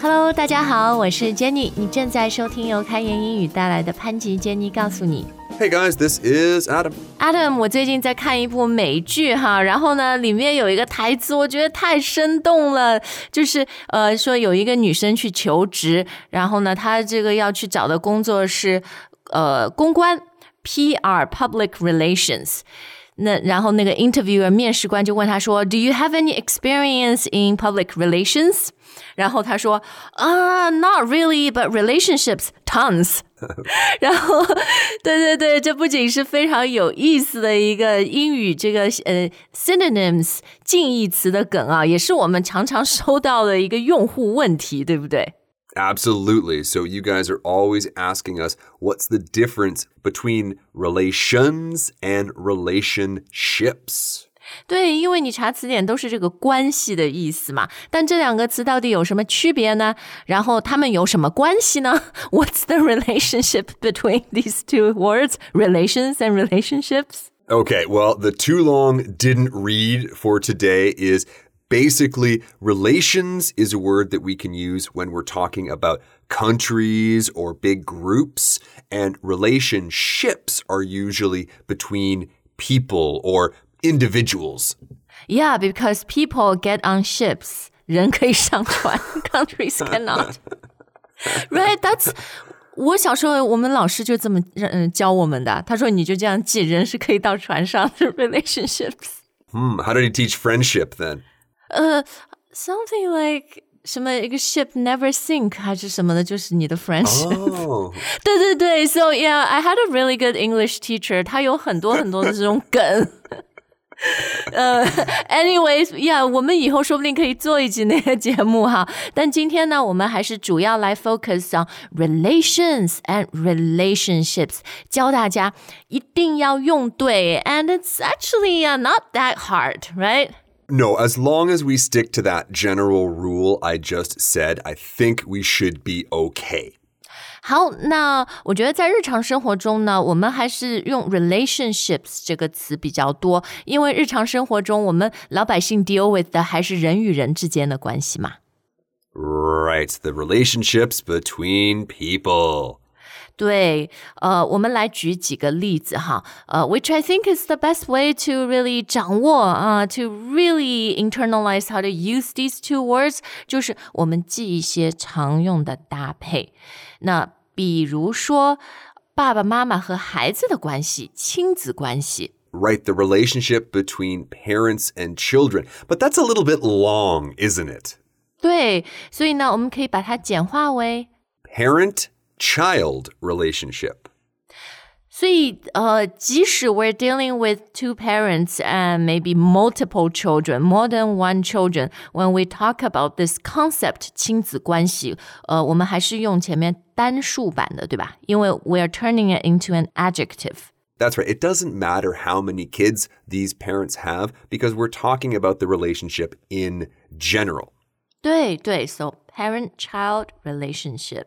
Hello，大家好，我是 Jenny，你正在收听由开言英语带来的潘吉 Jenny 告诉你。Hey guys, this is Adam. Adam，我最近在看一部美剧哈，然后呢，里面有一个台词，我觉得太生动了，就是呃，说有一个女生去求职，然后呢，她这个要去找的工作是呃公关 PR Public Relations。那然后那个 interviewer 面试官就问他说，Do you have any experience in public relations？然后他说啊、n o t really, but relationships tons 。然后，对对对，这不仅是非常有意思的一个英语这个呃 synonyms 近义词的梗啊，也是我们常常收到的一个用户问题，对不对？ Absolutely. So you guys are always asking us what's the difference between relations and relationships? 对，因为你查词典都是这个关系的意思嘛，但这两个词到底有什么区别呢？然后它们有什么关系呢？What's the relationship between these two words, relations and relationships? Okay, well, the too long didn't read for today is basically relations is a word that we can use when we're talking about countries or big groups, and relationships are usually between people or individuals. Yeah, because people get on ships. 人可以上船，countries cannot. Right? That's 我小时候我们老师就这么嗯教我们的。他说你就这样记，人是可以到船上的 relationships. Hmm, how did he teach friendship then? Something like 什么一个 ship never sink 还是什么的，就是你的 friendship。 Oh. 对对对，So yeah, I had a really good English teacher. 他有很多很多的这种梗。呃、a n y w a y s yeah，我们以后说不定可以做一集那个节目哈。但今天呢，我们还是主要来 focus on relations and relationships，教大家一定要用对，and it's actually、uh, not that hard, right? No, as long as we stick to that general rule I just said, I think we should be okay. 好，那我觉得在日常生活中呢，我们还是用 relationships 这个词比较多，因为日常生活中我们老百姓 deal with 的还是人与人之间的关系嘛。 Right, the relationships between people. 对，呃，我们来举几个例子哈，呃，which I think is the best way to really 掌握啊、t o really internalize how to use these two words，就是我们记一些常用的搭配。那比如说，爸爸妈妈和孩子的关系，亲子关系。 Right, the relationship between parents and children. But that's a little bit long, isn't it? 对，所以呢，我们可以把它简化为， Parent child relationship. 所以呃，即使 we're dealing with two parents and maybe multiple children, more than one children, when we talk about this concept 亲子关系，呃，我们还是用前面单数版的，对吧？因为 we are turning it into an adjective. That's right. It doesn't matter how many kids these parents have because we're talking about the relationship in general. 对对，so parent-child relationship。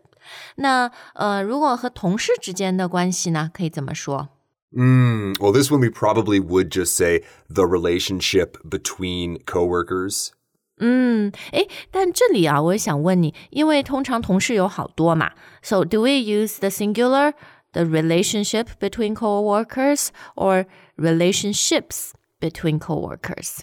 那呃，如果和同事之间的关系呢，可以怎么说？ Mm, well, this one we probably would just say the relationship between coworkers. 嗯，诶，但这里啊，我也想问你，因为通常同事有好多嘛，so do we use the singular, the relationship between coworkers, or relationships between coworkers?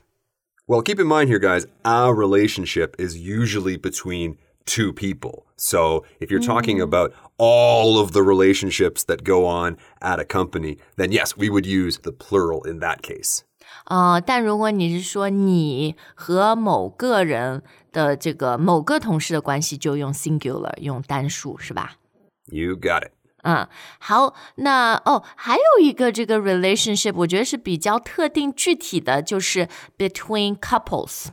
Well, keep in mind here, guys, our relationship is usually between two people. So if you're talking about all of the relationships that go on at a company, then yes, we would use the plural in that case. 呃，但如果你是说你和某个人的这个某个同事的关系，就用 singular，用单数，是吧？ You got it. 嗯，好，那哦，还有一个这个 relationship，我觉得是比较特定具体的，就是 between couples。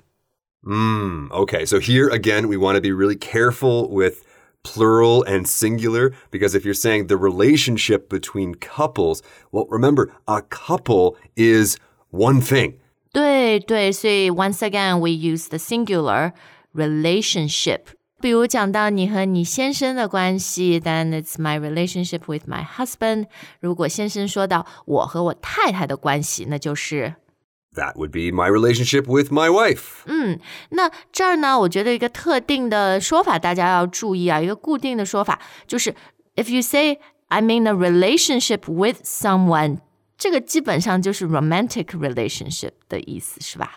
Mm, okay, so here again, we want to be really careful with plural and singular because if you're saying the relationship between couples, well, remember, a couple is one thing. 对对，所以 once again we use the singular relationship。比如讲到你和你先生的关系，then it's my relationship with my husband。如果先生说到我和我太太的关系，那就是 That would be my relationship with my wife. 嗯，那这儿呢，我觉得一个特定的说法大家要注意啊，一个固定的说法就是 if you say I'm in a relationship with someone，这个基本上就是 romantic relationship 的意思，是吧？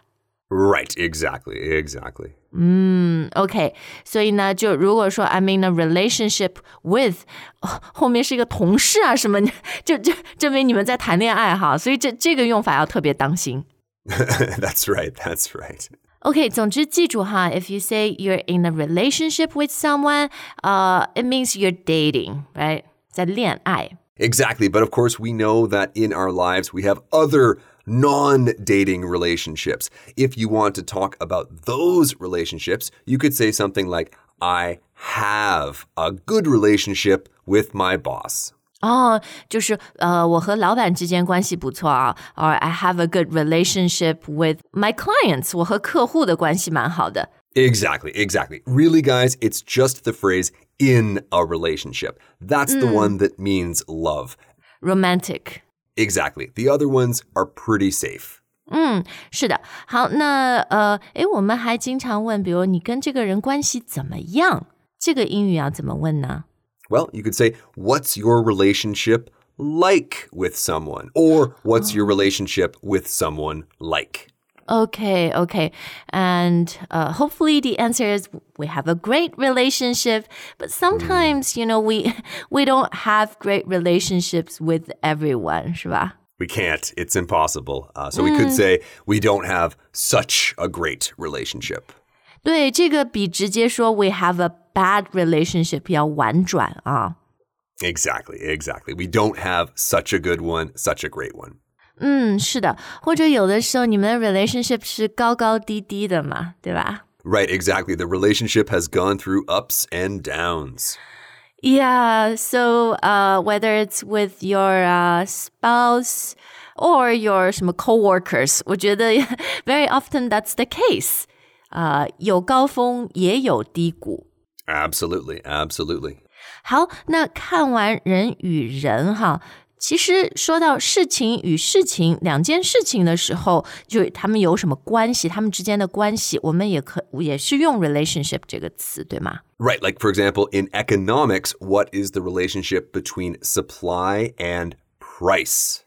Right, exactly, exactly. 嗯，OK，所以呢，就如果说 I'm in a relationship with，、哦后面是一个同事啊什么，就就证明你们在谈恋爱哈，所以这这个用法要特别当心。 that's right, that's right. OK，总之记住哈，if you say you're in a relationship with someone，呃、i t means you're dating，right？在恋爱。 Exactly, but of course, we know that in our lives we have other non dating relationships. If you want to talk about those relationships, you could say something like, I have a good relationship with my boss. 哦，就是呃，我和老板之间关系不错啊，or I have a good relationship with my clients，我和客户的关系蛮好的。 Exactly, exactly. Really, guys, it's just the phrase in a relationship. That's the one that means love. romantic。 Exactly. The other ones are pretty safe. 嗯，是的。好，那呃，诶，我们还经常问，比如你跟这个人关系怎么样？这个英语要怎么问呢？ Well, you could say, What's your relationship like with someone? Or what's your relationship with someone like? Okay, okay. And uh, hopefully the answer is we have a great relationship, but sometimes, you know, we we don't have great relationships with everyone, 是吧？We can't. It's impossible. Uh, so we could say, We don't have such a great relationship. 对，这个比直接说 we have a bad relationship 要婉转啊。 Exactly, exactly. We don't have such a good one, such a great one. 嗯，是的，或者有的时候你们的 relationship 是高高低低的嘛，对吧？ Right, exactly. The relationship has gone through ups and downs. Yeah, so uh, whether it's with your uh, spouse or your 什么 coworkers，我觉得 very often that's the case. 呃，有高峰也有低谷。 Absolutely, absolutely. 好，那看完人与人哈，其实说到事情与事情两件事情的时候，就他们有什么关系，他们之间的关系，我们也可也是用 relationship 这个词，对吗？ Right, like for example, in economics, what is the relationship between supply and price?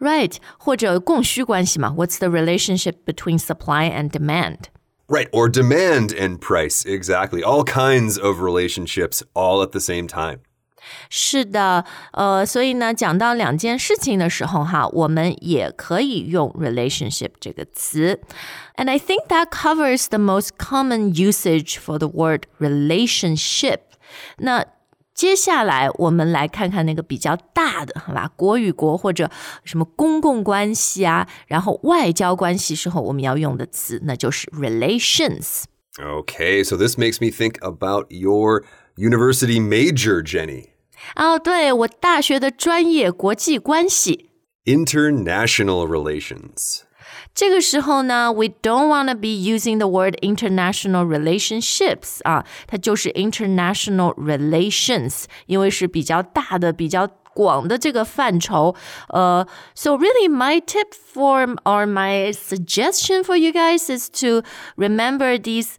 Right，或者供需关系嘛？What's the relationship between supply and demand？ Right, or demand and price. Exactly. All kinds of relationships all at the same time. 是的，呃，所以呢，讲到两件事情的时候，哈，我们也可以用 relationship 这个词。And I think that covers the most common usage for the word relationship。那 接下来我们来看看那个比较大的，好吧？国与国或者什么公共关系啊，然后外交关系时候我们要用的词，那就是 relations。 Okay, so this makes me think about your university major, Jenny. 哦，对我大学的专业国际关系。 International relations. 这个时候呢，we don't want to be using the word international relationships 啊，它就是 international relations，因为是比较大的、比较广的这个范畴。呃、so really my tip for or my suggestion for you guys is to remember these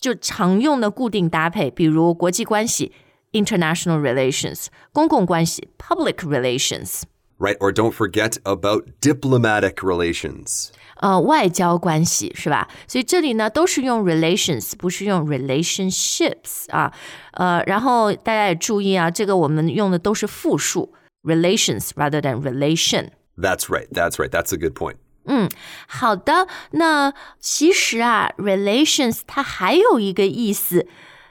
就常用的固定搭配，比如国际关系 international relations，公共关系 public relations。 Right, or don't forget about diplomatic relations. 呃，外交关系是吧？所以这里呢都是用 relations，不是用 relationships 啊。呃，然后大家也注意啊，这个我们用的都是复数 relations rather than relation。 That's right, that's right. That's a good point. 好的，那其实啊，relations 它还有一个意思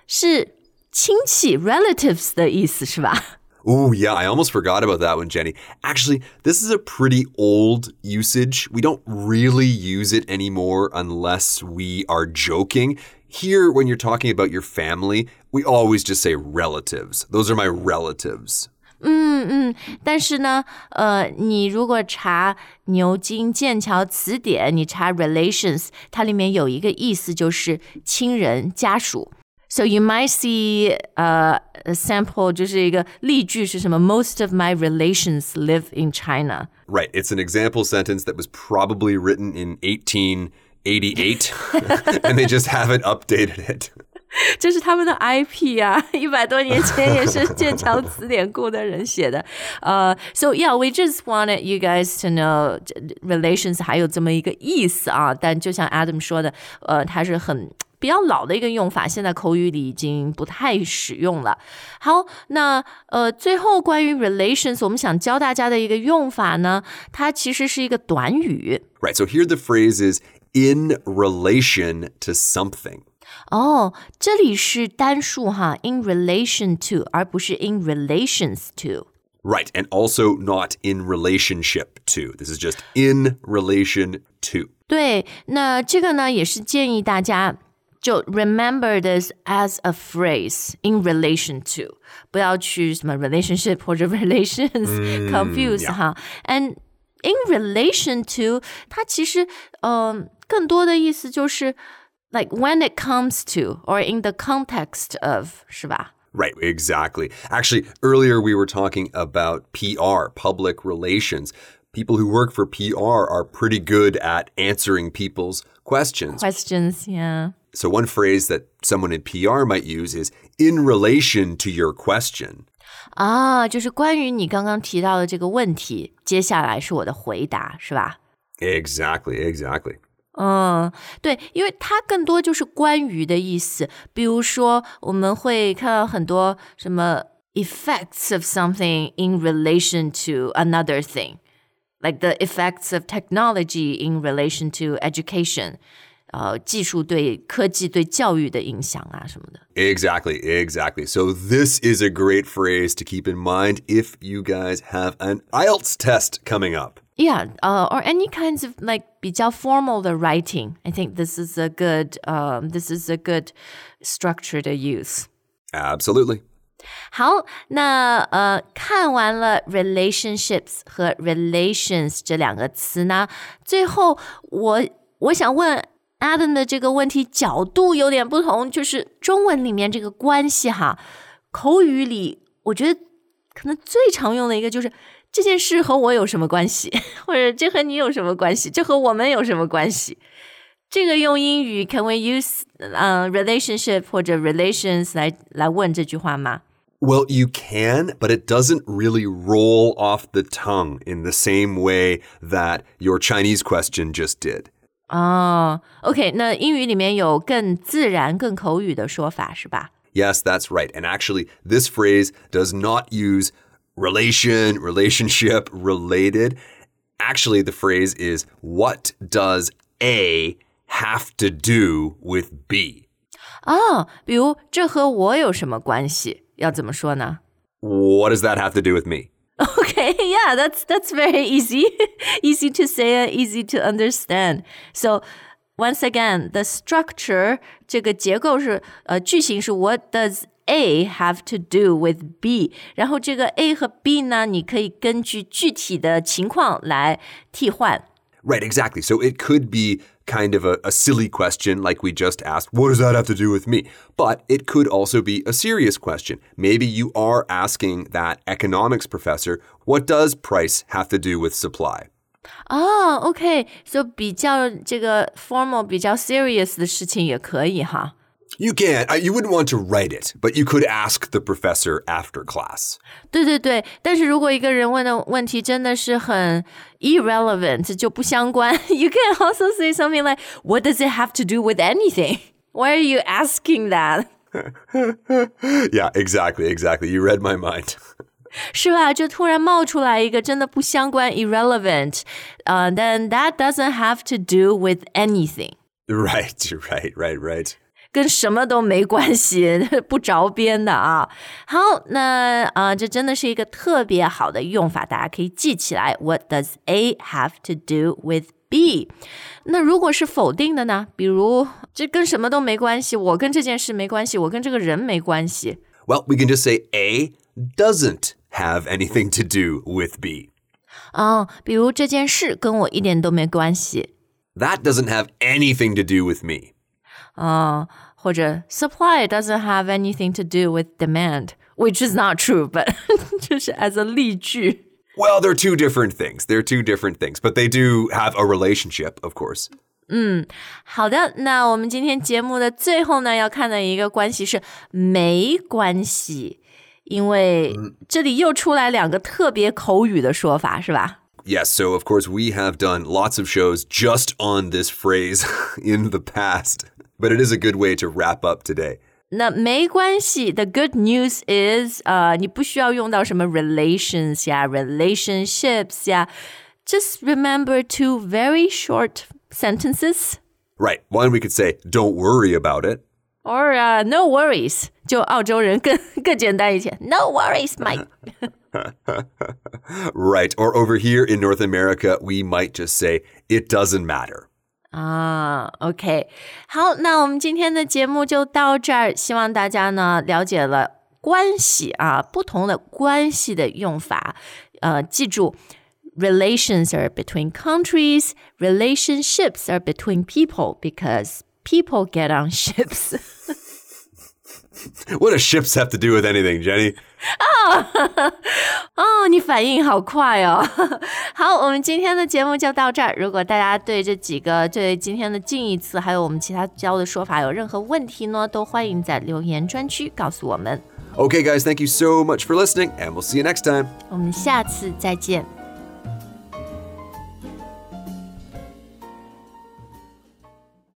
是亲戚 relatives 的意思是吧？ Ooh, yeah, I almost forgot about that one, Jenny. Actually, this is a pretty old usage. We don't really use it anymore unless we are joking. Here, when you're talking about your family, we always just say relatives. Those are my relatives. 但是呢，呃，你如果查牛津剑桥词典，你查 relations，它里面有一个意思就是亲人、家属。 So you might see uh, a sample 就是一个例句是什么？Most of my relations live in China. Right. It's an example sentence that was probably written in 1888 and they just haven't updated it. 这是他们的 IP 啊，一百多年前也是剑桥词典库的人写的。呃、uh,，So yeah, we just wanted you guys to know relations 还有这么一个意思啊。但就像 Adam 说的，呃，它是很。 比较老的一个用法，现在口语里已经不太使用了。好，那呃，最后关于 relations，我们想教大家的一个用法呢，它其实是一个短语。Right. So here the phrase is in relation to something. 哦，这里是单数哈，in relation to，而不是 in relations to。Right. And also not in relationship to. This is just in relation to. 对，那这个呢，也是建议大家就 remember this as a phrase in relation to，不要去什么 relationship 或者 relations、confuse 哈。And in relation to，它其实嗯、呃、更多的意思就是 like when it comes to or in the context of，是吧？ Right, exactly. Actually, earlier we were talking about PR, public relations. People who work for PR are pretty good at answering people's questions. Questions, yeah. So, one phrase that someone in PR might use is in relation to your question. 啊，就是关于你刚刚提到的这个问题，接下来是我的回答，是吧？ Exactly, exactly. 嗯，对，因为它更多就是关于的意思。比如说，我们会看到很多什么 effects of something in relation to another thing, like the effects of technology in relation to education. 呃，技术对科技对教育的影响啊什么的。 Exactly, exactly. So, this is a great phrase to keep in mind if you guys have an IELTS test coming up. Yeah, uh, or any kinds of like 比较 formal 的 writing. I think this is a good, um, this is a good structure to use. Absolutely. 好，那呃，看完了 relationships 和 relations 这两个词呢，最后我我想问 Adam 的这个问题角度有点不同，就是中文里面这个关系哈，口语里我觉得可能最常用的一个就是这件事和我有什么关系，或者这和你有什么关系，这和我们有什么关系。这个用英语 can we use 呃、uh, relationship 或者 relations 来来问这句话吗？ Well, you can, but it doesn't really roll off the tongue in the same way that your Chinese question just did. 哦、oh,，OK，那英语里面有更自然、更口语的说法是吧？ Yes, that's right. And actually, this phrase does not use relation, relationship, related. Actually, the phrase is what does A have to do with B? 哦，比如这和我有什么关系？要怎么说呢？ What does that have to do with me? Okay, yeah, that's that's very easy. easy to say and easy to understand. So once again, the structure 这个结构是呃句型是 What does A have to do with B？然后这个 A 和 B 呢，你可以根据具体的情况来替换。 Right, exactly. So it could be kind of a, a, silly question like we just asked, what does that have to do with me? But it could also be a serious question. Maybe you are asking that economics professor, what does price have to do with supply? 哦、oh,，OK，so、okay. 比较这个 formal、比较 serious 的事情也可以哈。 You can. Uh, you wouldn't want to write it, but you could ask the professor after class. 对对对，但是如果一个人问的问题真的是很 irrelevant，就不相关，you can also say something like, "What does it have to do with anything? Why are you asking that?" yeah, exactly, exactly. You read my mind. 是吧？就突然冒出来一个真的不相关 irrelevant，呃、uh,，then that doesn't have to do with anything. Right, right, right, right. 跟什么都没关系，不着边的啊。好，那啊、呃，这真的是一个特别好的用法，大家可以记起来。What does A have to do with B？那如果是否定的呢？比如这跟什么都没关系，我跟这件事没关系，我跟这个人没关系。Well, we can just say A doesn't have anything to do with B. 哦，比如这件事跟我一点都没关系。That doesn't have anything to do with me. 啊、或者 supply doesn't have anything to do with demand, which is not true, but 就是 as a 例句。 Well, they're two different things. They're two different things, but they do have a relationship, of course. 好的，那我们今天节目的最后呢，要看的一个关系是没关系，因为这里又出来两个特别口语的说法，是吧？ Yes, so of course, we have done lots of shows just on this phrase in the past, but it is a good way to wrap up today. 那没关系，the good news is，呃、uh,，你不需要用到什么 relations 呀、relationships 呀，just remember two very short sentences. Right, one we could say, "Don't worry about it." Or uh, no worries，就澳洲人更更简单一些，no worries, mate. right, or over here in North America, we might just say, it doesn't matter. 啊，OK，好，那我们今天的节目就到这儿，希望大家呢了解了关系啊，不同的关系的用法，呃，记住。Relations are between countries, relationships are between people because people get on ships. What do ships have to do with anything, Jenny? 哦，你反应好快哦！好，我们今天的节目就到这儿。如果大家对这几个对今天的近义词，还有我们其他教的说法有任何问题呢，都欢迎在留言专区告诉我们。 Okay, guys, thank you so much for listening, and we'll see you next time. 我们下次再见。